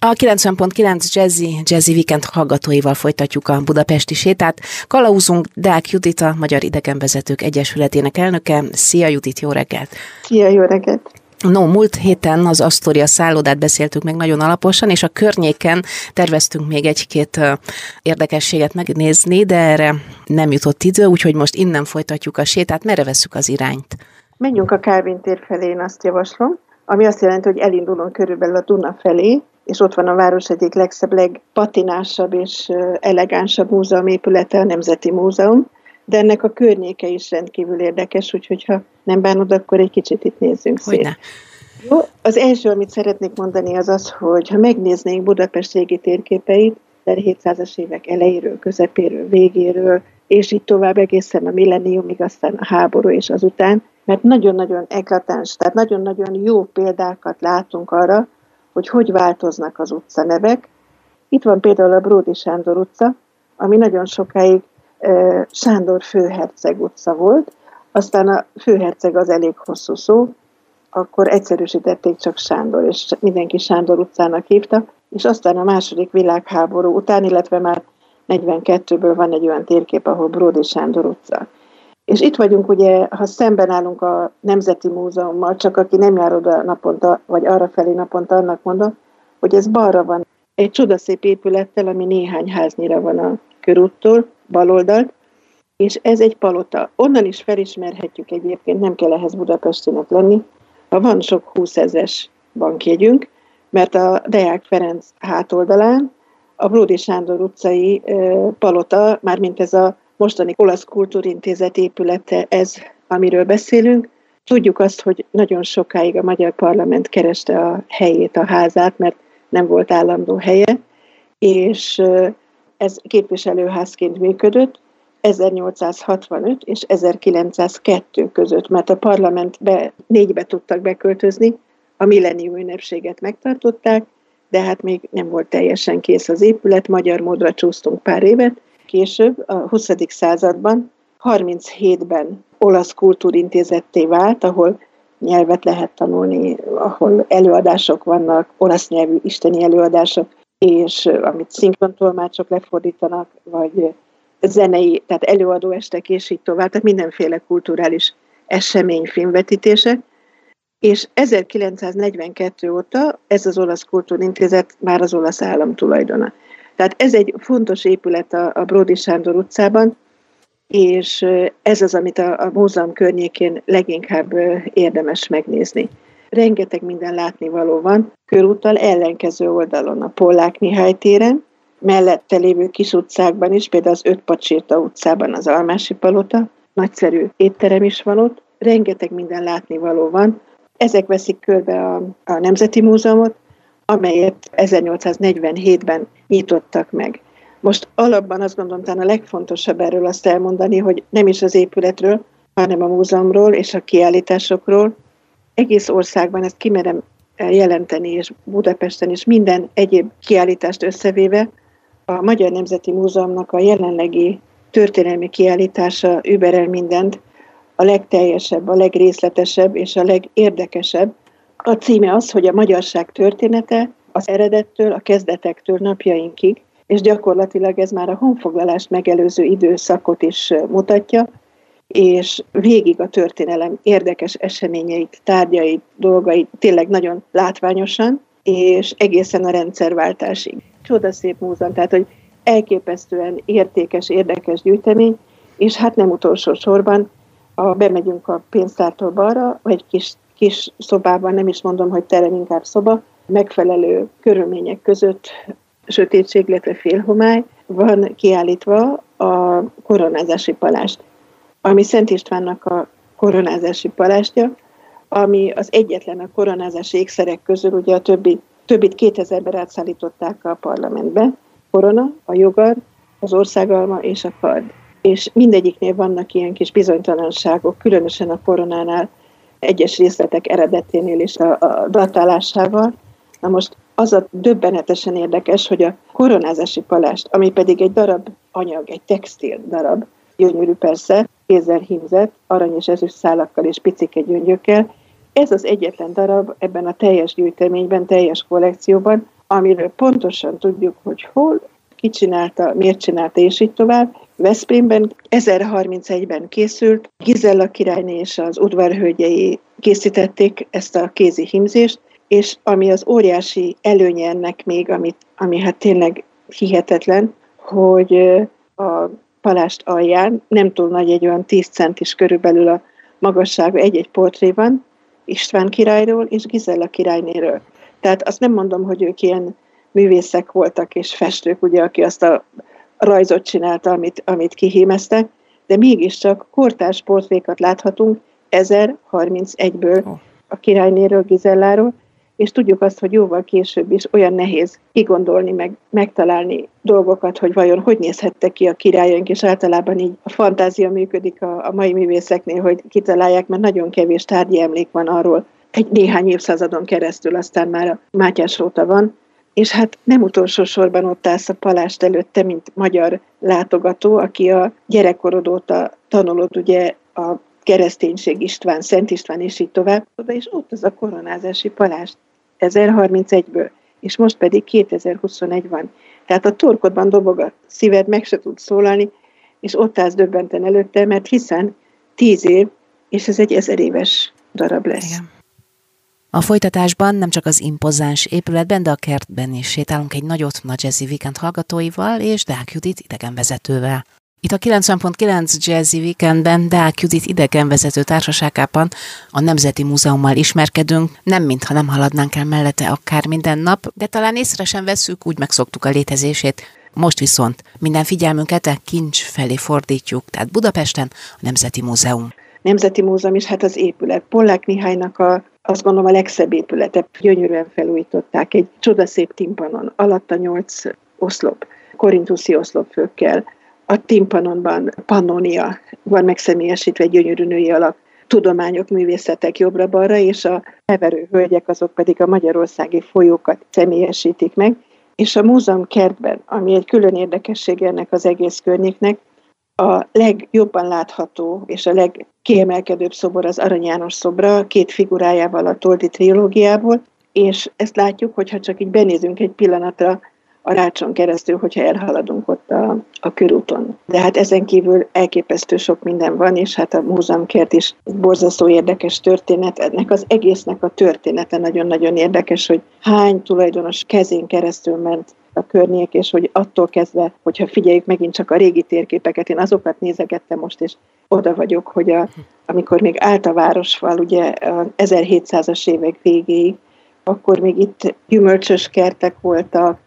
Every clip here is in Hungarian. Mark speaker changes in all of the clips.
Speaker 1: A 90.9 Jazzy, Jazzy Weekend hallgatóival folytatjuk a budapesti sétát. Kalauzunk Deák Judit, a Magyar Idegenvezetők Egyesületének elnöke. Szia Judit, jó reggelt!
Speaker 2: Szia, jó reggelt!
Speaker 1: No, múlt héten az Astoria szállodát beszéltük meg nagyon alaposan, és a környéken terveztünk még egy-két érdekességet megnézni, de erre nem jutott idő, úgyhogy most innen folytatjuk a sétát. Merre veszük az irányt?
Speaker 2: Menjünk a Kálvin tér felé, én azt javaslom, ami azt jelenti, hogy elindulunk körülbelül a Duna felé, és ott van a város egyik legszebb, legpatinásabb és elegánsabb múzeum épülete, a Nemzeti Múzeum, de ennek a környéke is rendkívül érdekes, úgyhogy ha nem bánod, akkor egy kicsit itt nézzünk szét. Jó, az első, amit szeretnék mondani, az az, hogy ha megnéznénk Budapest régi térképeit, 1700-as évek elejéről, közepéről, végéről, és így tovább egészen a millenniumig, aztán a háború és azután, mert nagyon-nagyon eklatáns, tehát nagyon-nagyon jó példákat látunk arra, hogy hogy változnak az utcanevek. Itt van például a Bródi Sándor utca, ami nagyon sokáig Sándor főherceg utca volt, aztán a főherceg az elég hosszú szó, akkor egyszerűsítették csak Sándor, és mindenki Sándor utcának hívta, és aztán a második világháború után, illetve már 42-ből van egy olyan térkép, ahol Bródi Sándor utca. És itt vagyunk, ugye, ha szemben állunk a Nemzeti Múzeummal, csak aki nem jár oda naponta, vagy arra felé naponta, annak mondom, hogy ez balra van. Egy csodaszép épülettel, ami néhány háznyira van a körúttól, baloldalt, és ez egy palota. Onnan is felismerhetjük egyébként, nem kell ehhez Budapestinek lenni, ha van sok 20 ezes bankjegyünk, mert a Deák Ferenc hátoldalán a Bródi Sándor utcai palota, mármint ez a mostani olasz kultúrintézet épülete ez, amiről beszélünk. Tudjuk azt, hogy nagyon sokáig a magyar parlament kereste a helyét, a házát, mert nem volt állandó helye, és ez képviselőházként működött 1865 és 1902 között, mert a parlamentbe négybe tudtak beköltözni, a millennium ünnepséget megtartották, de hát még nem volt teljesen kész az épület, magyar módra csúsztunk pár évet, később, a 20. században, 37-ben olasz kultúrintézetté vált, ahol nyelvet lehet tanulni, ahol előadások vannak, olasz nyelvű isteni előadások, és amit szinkrontolmácsok lefordítanak, vagy zenei, tehát előadóestek, és így tovább, tehát mindenféle kulturális esemény filmvetítések. És 1942 óta ez az olasz kultúrintézet már az olasz állam tulajdona. Tehát ez egy fontos épület a, a Bródi Sándor utcában, és ez az, amit a, a múzeum környékén leginkább érdemes megnézni. Rengeteg minden látnivaló van, körúttal ellenkező oldalon, a Pollák Mihály téren, mellette lévő kis utcákban is, például az Öt Pacsirta utcában az Almási Palota, nagyszerű étterem is van ott, rengeteg minden látnivaló van. Ezek veszik körbe a, a Nemzeti Múzeumot, amelyet 1847-ben nyitottak meg. Most alapban azt gondolom, talán a legfontosabb erről azt elmondani, hogy nem is az épületről, hanem a múzeumról és a kiállításokról. Egész országban ezt kimerem jelenteni, és Budapesten is minden egyéb kiállítást összevéve, a Magyar Nemzeti Múzeumnak a jelenlegi történelmi kiállítása überel mindent, a legteljesebb, a legrészletesebb és a legérdekesebb, a címe az, hogy a magyarság története az eredettől, a kezdetektől napjainkig, és gyakorlatilag ez már a honfoglalást megelőző időszakot is mutatja, és végig a történelem érdekes eseményeit, tárgyait, dolgait tényleg nagyon látványosan, és egészen a rendszerváltásig. Csodaszép múzeum, tehát hogy elképesztően értékes, érdekes gyűjtemény, és hát nem utolsó sorban, ha bemegyünk a pénztártól balra, vagy kis kis szobában, nem is mondom, hogy terem, inkább szoba, megfelelő körülmények között sötétség, illetve félhomály, van kiállítva a koronázási palást, ami Szent Istvánnak a koronázási palástja, ami az egyetlen a koronázási ékszerek közül, ugye a többi, többit 2000-ben átszállították a parlamentbe, korona, a jogar, az országalma és a kard. És mindegyiknél vannak ilyen kis bizonytalanságok, különösen a koronánál egyes részletek eredeténél is a, a datálásával. Na most az a döbbenetesen érdekes, hogy a koronázási palást, ami pedig egy darab anyag, egy textil darab, gyönyörű persze, kézzel hímzett, arany és ezüst szálakkal és picike gyöngyökkel, ez az egyetlen darab ebben a teljes gyűjteményben, teljes kollekcióban, amiről pontosan tudjuk, hogy hol, ki csinálta, miért csinálta, és így tovább. Veszprémben 1031-ben készült, Gizella királyné és az udvarhölgyei készítették ezt a kézi himzést, és ami az óriási előnye ennek még, amit, ami hát tényleg hihetetlen, hogy a palást alján nem túl nagy, egy olyan 10 centis körülbelül a magassága egy-egy portré van, István királyról és Gizella királynéről. Tehát azt nem mondom, hogy ők ilyen művészek voltak és festők, ugye, aki azt a rajzot csinálta, amit, amit kihímeztek, de mégiscsak kortárs portrékat láthatunk 1031-ből a királynéről, Gizelláról, és tudjuk azt, hogy jóval később is olyan nehéz kigondolni, meg megtalálni dolgokat, hogy vajon hogy nézhettek ki a királyaink, és általában így a fantázia működik a, a mai művészeknél, hogy kitalálják, mert nagyon kevés tárgyi emlék van arról, egy néhány évszázadon keresztül, aztán már a Mátyás óta van, és hát nem utolsó sorban ott állsz a palást előtte, mint magyar látogató, aki a gyerekkorod óta tanulod ugye a kereszténység István, Szent István és így tovább, és ott az a koronázási palást 1031-ből, és most pedig 2021 van. Tehát a torkodban dobog a szíved, meg se tud szólalni, és ott állsz döbbenten előtte, mert hiszen tíz év, és ez egy ezer éves darab lesz. Igen.
Speaker 1: A folytatásban nem csak az impozáns épületben, de a kertben is sétálunk egy nagyot nagy jazzy weekend hallgatóival és Deák Judit idegenvezetővel. Itt a 90.9 Jazzy Weekendben Deák Judit idegenvezető társaságában a Nemzeti Múzeummal ismerkedünk, nem mintha nem haladnánk el mellette akár minden nap, de talán észre sem veszük, úgy megszoktuk a létezését. Most viszont minden figyelmünket a kincs felé fordítjuk, tehát Budapesten a Nemzeti Múzeum.
Speaker 2: Nemzeti Múzeum is, hát az épület. Pollák Mihálynak a azt gondolom a legszebb épülete. Gyönyörűen felújították egy csodaszép timpanon, alatta nyolc oszlop, korintuszi oszlopfőkkel, a timpanonban pannonia van megszemélyesítve egy gyönyörű női alak, tudományok, művészetek jobbra-balra, és a heverő hölgyek azok pedig a magyarországi folyókat személyesítik meg, és a múzeum kertben, ami egy külön érdekesség ennek az egész környéknek, a legjobban látható és a legkiemelkedőbb szobor az Arany János szobra, két figurájával a Toldi trilógiából, és ezt látjuk, hogyha csak így benézünk egy pillanatra a rácson keresztül, hogyha elhaladunk ott a, a körúton. De hát ezen kívül elképesztő sok minden van, és hát a múzeumkert is borzasztó érdekes történet. Ennek az egésznek a története nagyon-nagyon érdekes, hogy hány tulajdonos kezén keresztül ment a környék, és hogy attól kezdve, hogyha figyeljük megint csak a régi térképeket, én azokat nézegettem most, és oda vagyok, hogy a, amikor még állt a városfal, ugye a 1700-as évek végéig, akkor még itt gyümölcsös kertek voltak,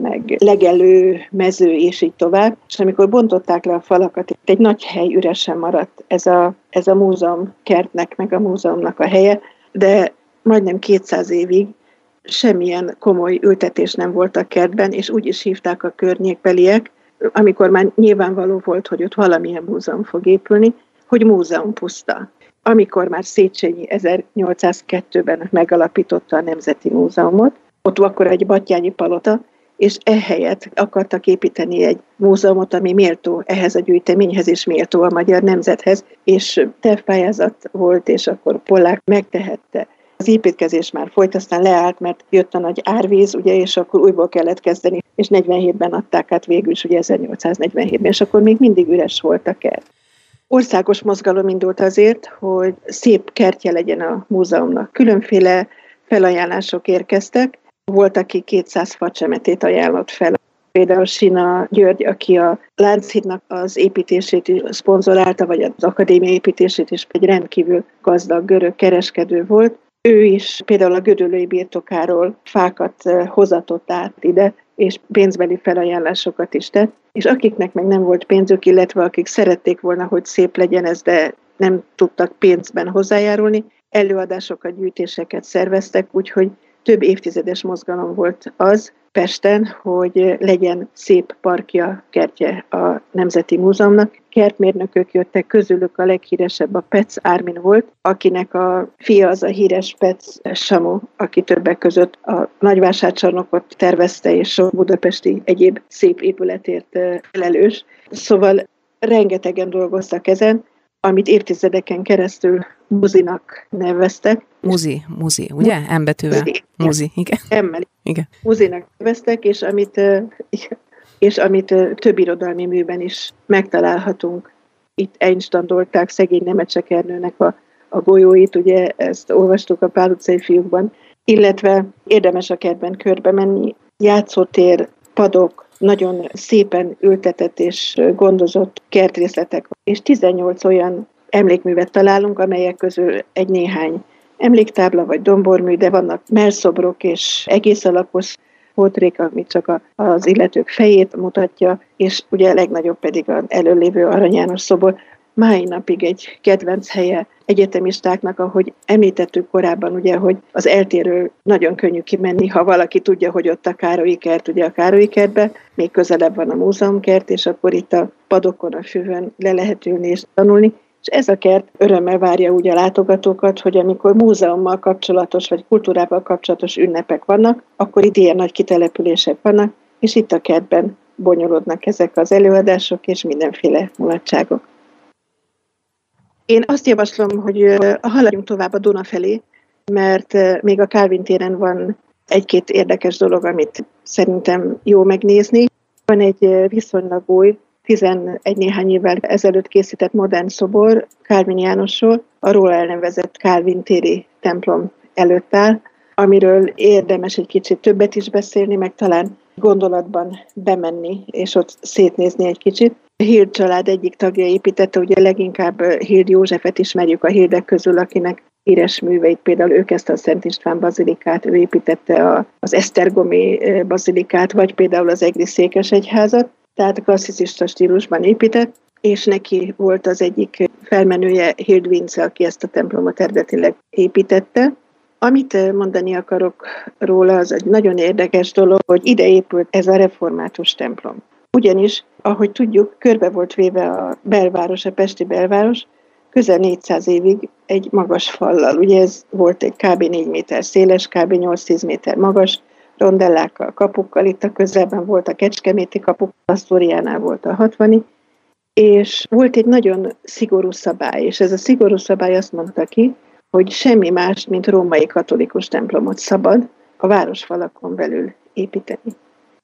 Speaker 2: meg legelő, mező, és így tovább. És amikor bontották le a falakat, itt egy nagy hely üresen maradt ez a, ez a múzeum kertnek, meg a múzeumnak a helye, de majdnem 200 évig semmilyen komoly ültetés nem volt a kertben, és úgy is hívták a környékbeliek, amikor már nyilvánvaló volt, hogy ott valamilyen múzeum fog épülni, hogy múzeum puszta. Amikor már Széchenyi 1802-ben megalapította a Nemzeti Múzeumot, ott akkor egy batyányi palota, és ehelyett akartak építeni egy múzeumot, ami méltó ehhez a gyűjteményhez, és méltó a magyar nemzethez, és tervpályázat volt, és akkor Pollák megtehette. Az építkezés már folyt, aztán leállt, mert jött a nagy árvíz, ugye, és akkor újból kellett kezdeni, és 47-ben adták át végül is, ugye 1847-ben, és akkor még mindig üres volt a kert. Országos mozgalom indult azért, hogy szép kertje legyen a múzeumnak. Különféle felajánlások érkeztek, volt, aki 200 facsemetét ajánlott fel. Például Sina György, aki a Lánchídnak az építését is szponzorálta, vagy az akadémia építését is egy rendkívül gazdag görög kereskedő volt. Ő is például a gödölői birtokáról fákat hozatott át ide, és pénzbeli felajánlásokat is tett, és akiknek meg nem volt pénzük, illetve akik szerették volna, hogy szép legyen ez, de nem tudtak pénzben hozzájárulni, előadásokat, gyűjtéseket szerveztek, úgyhogy több évtizedes mozgalom volt az Pesten, hogy legyen szép parkja, kertje a Nemzeti Múzeumnak. Kertmérnökök jöttek, közülük a leghíresebb a Pec Ármin volt, akinek a fia az a híres Pec Samu, aki többek között a nagyvásárcsarnokot tervezte, és a budapesti egyéb szép épületért felelős. Szóval rengetegen dolgoztak ezen, amit évtizedeken keresztül muzinak neveztek.
Speaker 1: Muzi, muzi, ugye? M betűvel. Muzi, muzi igen.
Speaker 2: Emmel. Igen. Muzinak neveztek, és amit, és amit több irodalmi műben is megtalálhatunk. Itt einstandolták szegény Nemecsekernőnek a, a golyóit, ugye ezt olvastuk a Pál utcai fiúkban, illetve érdemes a kertben körbe menni, játszótér, padok, nagyon szépen ültetett és gondozott kertrészletek, és 18 olyan emlékművet találunk, amelyek közül egy néhány emléktábla vagy dombormű, de vannak merszobrok és egész alapos portrék, amit csak az illetők fejét mutatja, és ugye a legnagyobb pedig az előlévő Arany János szobor, mai napig egy kedvenc helye egyetemistáknak, ahogy említettük korábban, ugye, hogy az eltérő nagyon könnyű kimenni, ha valaki tudja, hogy ott a Károlyi kert, ugye a Károlyi kertbe, még közelebb van a múzeumkert, és akkor itt a padokon, a füvön le lehet ülni és tanulni, és ez a kert örömmel várja úgy a látogatókat, hogy amikor múzeummal kapcsolatos vagy kultúrával kapcsolatos ünnepek vannak, akkor itt ilyen nagy kitelepülések vannak, és itt a kertben bonyolodnak ezek az előadások és mindenféle mulatságok. Én azt javaslom, hogy haladjunk tovább a Duna felé, mert még a Calvin téren van egy-két érdekes dolog, amit szerintem jó megnézni. Van egy viszonylag új, 11 néhány évvel ezelőtt készített modern szobor Kálvin Jánosról, a róla elnevezett Kálvin téri templom előtt áll, amiről érdemes egy kicsit többet is beszélni, meg talán gondolatban bemenni, és ott szétnézni egy kicsit. A Hild család egyik tagja építette, ugye leginkább Hild Józsefet ismerjük a Hildek közül, akinek híres műveit, például ő kezdte a Szent István bazilikát, ő építette az Esztergomi bazilikát, vagy például az Egri Székesegyházat, tehát klasszicista stílusban épített, és neki volt az egyik felmenője Hild Vince, aki ezt a templomot eredetileg építette. Amit mondani akarok róla, az egy nagyon érdekes dolog, hogy ide épült ez a református templom. Ugyanis, ahogy tudjuk, körbe volt véve a belváros, a Pesti belváros, közel 400 évig egy magas fallal. Ugye ez volt egy kb. 4 méter széles, kb. 8-10 méter magas, rondellákkal, kapukkal, itt a közelben volt a Kecskeméti kapuk, a Sztoriánál volt a 60 és volt egy nagyon szigorú szabály, és ez a szigorú szabály azt mondta ki, hogy semmi más, mint római katolikus templomot szabad a városfalakon belül építeni.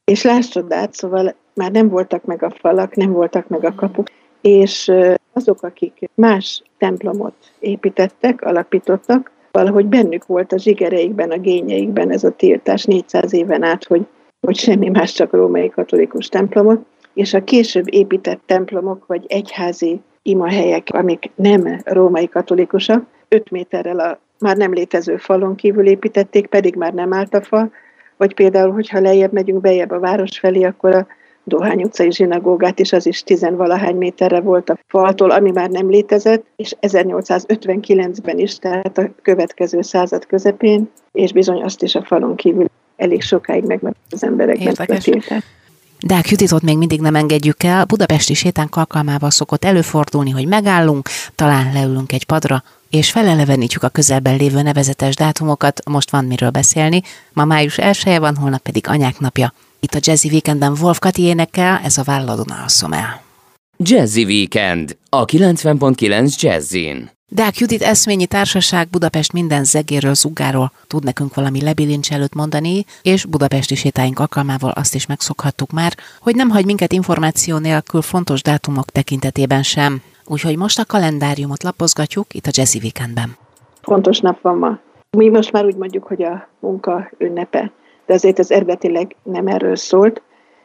Speaker 2: És láss csodát, szóval már nem voltak meg a falak, nem voltak meg a kapuk, és azok, akik más templomot építettek, alapítottak, valahogy bennük volt a zsigereikben, a gényeikben ez a tiltás 400 éven át, hogy, hogy semmi más, csak római katolikus templomot, és a később épített templomok, vagy egyházi imahelyek, amik nem római katolikusak, 5 méterrel a már nem létező falon kívül építették, pedig már nem állt a fal, vagy például, hogyha lejjebb megyünk bejebb a város felé, akkor a Dohány utcai zsinagógát is, az is tizenvalahány méterre volt a faltól, ami már nem létezett, és 1859-ben is, tehát a következő század közepén, és bizony azt is a falon kívül elég sokáig meg az emberekben Érdekes.
Speaker 1: Deák Juditot még mindig nem engedjük el. Budapesti sétánk alkalmával szokott előfordulni, hogy megállunk, talán leülünk egy padra, és felelevenítjük a közelben lévő nevezetes dátumokat, most van miről beszélni. Ma május 1 van, holnap pedig anyák napja. Itt a Jazzy Weekenden Wolf Kati énekel, ez a Válladon alszom el.
Speaker 3: Jazzy Weekend, a 90.9 Jazzin.
Speaker 1: Deák Judit eszményi társaság Budapest minden zegéről, zugáról tud nekünk valami lebilincs előtt mondani, és budapesti sétáink alkalmával azt is megszokhattuk már, hogy nem hagy minket információ nélkül fontos dátumok tekintetében sem. Úgyhogy most a kalendáriumot lapozgatjuk itt a Jazzy Weekendben.
Speaker 2: Fontos nap van ma. Mi most már úgy mondjuk, hogy a munka ünnepe de azért ez eredetileg nem erről szólt,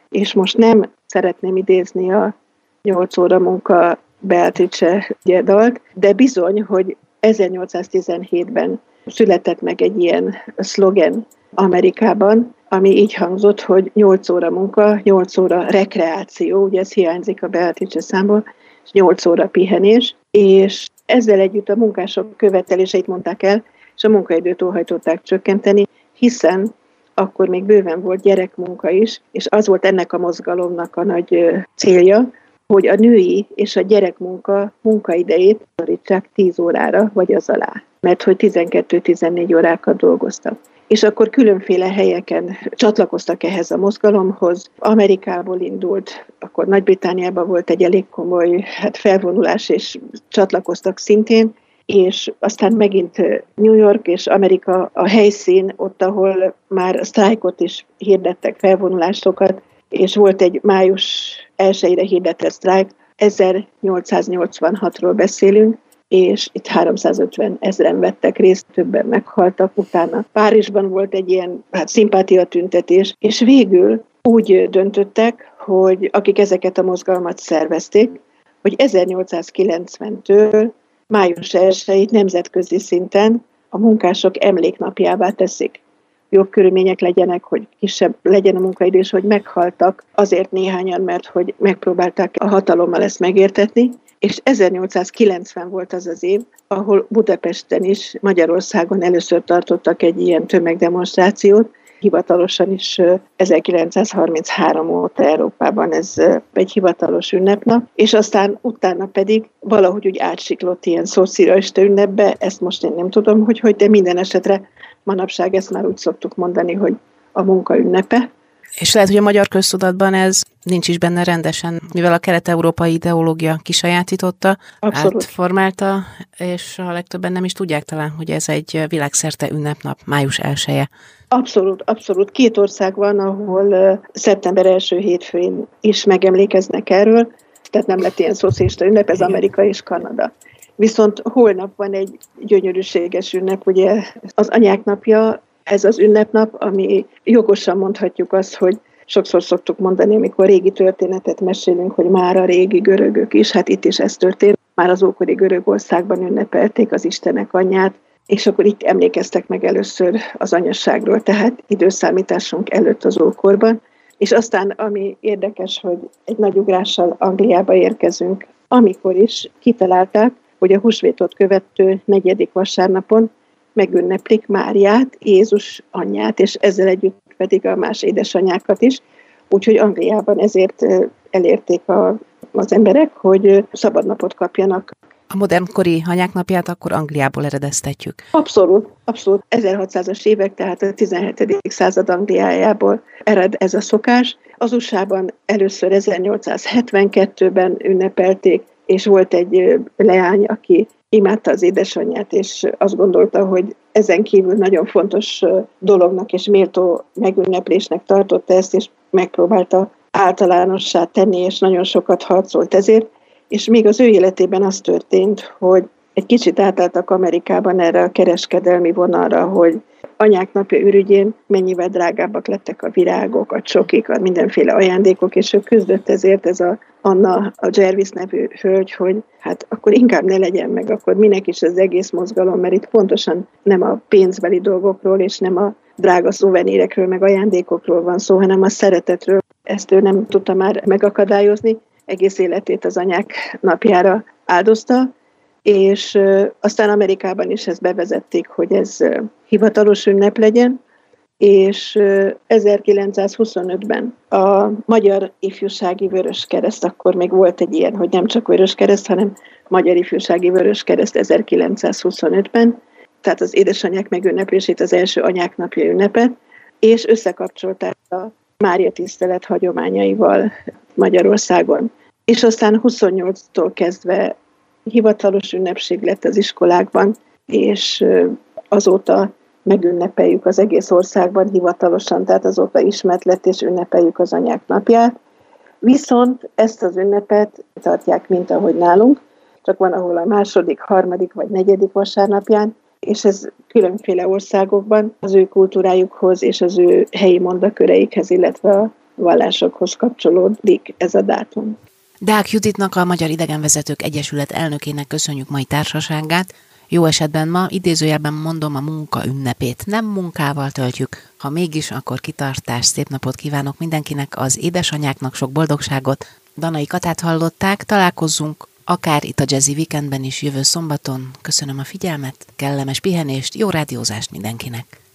Speaker 2: és most nem szeretném idézni a 8 óra munka Beatrice dalt, de bizony, hogy 1817-ben született meg egy ilyen szlogen Amerikában, ami így hangzott, hogy 8 óra munka, 8 óra rekreáció, ugye ez hiányzik a Beatrice számból, és 8 óra pihenés, és ezzel együtt a munkások követeléseit mondták el, és a munkaidőt óhajtották csökkenteni, hiszen akkor még bőven volt gyerekmunka is, és az volt ennek a mozgalomnak a nagy célja, hogy a női és a gyerekmunka munkaidejét szorítsák 10 órára, vagy az alá. Mert hogy 12-14 órákat dolgoztak. És akkor különféle helyeken csatlakoztak ehhez a mozgalomhoz. Amerikából indult, akkor Nagy-Britániában volt egy elég komoly hát felvonulás, és csatlakoztak szintén, és aztán megint New York és Amerika a helyszín, ott, ahol már sztrájkot is hirdettek, felvonulásokat, és volt egy május 1-ére hirdetett sztrájk, 1886-ról beszélünk, és itt 350 ezeren vettek részt, többen meghaltak utána. Párizsban volt egy ilyen hát, szimpátia tüntetés, és végül úgy döntöttek, hogy akik ezeket a mozgalmat szervezték, hogy 1890-től május 1 nemzetközi szinten a munkások emléknapjává teszik. Jobb körülmények legyenek, hogy kisebb legyen a munkaidő, és hogy meghaltak azért néhányan, mert hogy megpróbálták a hatalommal ezt megértetni, és 1890 volt az az év, ahol Budapesten is, Magyarországon először tartottak egy ilyen tömegdemonstrációt, hivatalosan is 1933 óta Európában ez egy hivatalos ünnepnap, és aztán utána pedig valahogy úgy átsiklott ilyen szószírista ünnepbe, ezt most én nem tudom, hogy hogy, de minden esetre manapság ezt már úgy szoktuk mondani, hogy a munka ünnepe,
Speaker 1: és lehet, hogy a magyar köztudatban ez nincs is benne rendesen, mivel a kelet-európai ideológia kisajátította, Abszolút. átformálta, és a legtöbben nem is tudják talán, hogy ez egy világszerte ünnepnap, május 1
Speaker 2: Abszolút, abszolút. Két ország van, ahol szeptember első hétfőn is megemlékeznek erről, tehát nem lett ilyen szocialista ünnep, ez Amerika és Kanada. Viszont holnap van egy gyönyörűséges ünnep, ugye az anyák napja, ez az ünnepnap, ami jogosan mondhatjuk azt, hogy sokszor szoktuk mondani, amikor régi történetet mesélünk, hogy már a régi görögök is, hát itt is ez történt, már az ókori Görögországban ünnepelték az Istenek anyját, és akkor itt emlékeztek meg először az anyasságról, tehát időszámításunk előtt az ókorban. És aztán, ami érdekes, hogy egy nagy ugrással Angliába érkezünk, amikor is kitalálták, hogy a húsvétot követő negyedik vasárnapon megünneplik Máriát, Jézus anyját, és ezzel együtt pedig a más édesanyákat is. Úgyhogy Angliában ezért elérték a, az emberek, hogy szabadnapot kapjanak
Speaker 1: a modernkori anyák napját akkor Angliából eredeztetjük.
Speaker 2: Abszolút, abszolút. 1600-as évek, tehát a 17. század Angliájából ered ez a szokás. Az USA-ban először 1872-ben ünnepelték, és volt egy leány, aki imádta az édesanyját, és azt gondolta, hogy ezen kívül nagyon fontos dolognak és méltó megünneplésnek tartotta ezt, és megpróbálta általánossá tenni, és nagyon sokat harcolt ezért. És még az ő életében az történt, hogy egy kicsit átálltak Amerikában erre a kereskedelmi vonalra, hogy anyák napja ürügyén mennyivel drágábbak lettek a virágok, a csokik, a mindenféle ajándékok, és ő küzdött ezért ez a Anna, a Jervis nevű hölgy, hogy hát akkor inkább ne legyen meg, akkor minek is az egész mozgalom, mert itt pontosan nem a pénzbeli dolgokról, és nem a drága szuvenírekről, meg ajándékokról van szó, hanem a szeretetről. Ezt ő nem tudta már megakadályozni, egész életét az anyák napjára áldozta, és aztán Amerikában is ezt bevezették, hogy ez hivatalos ünnep legyen, és 1925-ben a Magyar Ifjúsági Vörös Kereszt, akkor még volt egy ilyen, hogy nem csak Vörös Kereszt, hanem Magyar Ifjúsági Vörös Kereszt 1925-ben, tehát az édesanyák megünneplését, az első anyák napja ünnepet, és összekapcsolták a Mária tisztelet hagyományaival Magyarországon. És aztán 28-tól kezdve hivatalos ünnepség lett az iskolákban, és azóta megünnepeljük az egész országban hivatalosan, tehát azóta ismert lett, és ünnepeljük az anyák napját. Viszont ezt az ünnepet tartják, mint ahogy nálunk, csak van, ahol a második, harmadik vagy negyedik vasárnapján, és ez különféle országokban az ő kultúrájukhoz és az ő helyi mondaköreikhez, illetve a vallásokhoz kapcsolódik ez a dátum.
Speaker 1: Deák Juditnak, a Magyar Idegenvezetők Egyesület elnökének köszönjük mai társaságát. Jó esetben ma, idézőjelben mondom, a munka ünnepét nem munkával töltjük. Ha mégis, akkor kitartás, szép napot kívánok mindenkinek, az édesanyáknak sok boldogságot. Danai Katát hallották, találkozzunk akár itt a Jazzy Weekendben is jövő szombaton. Köszönöm a figyelmet, kellemes pihenést, jó rádiózást mindenkinek!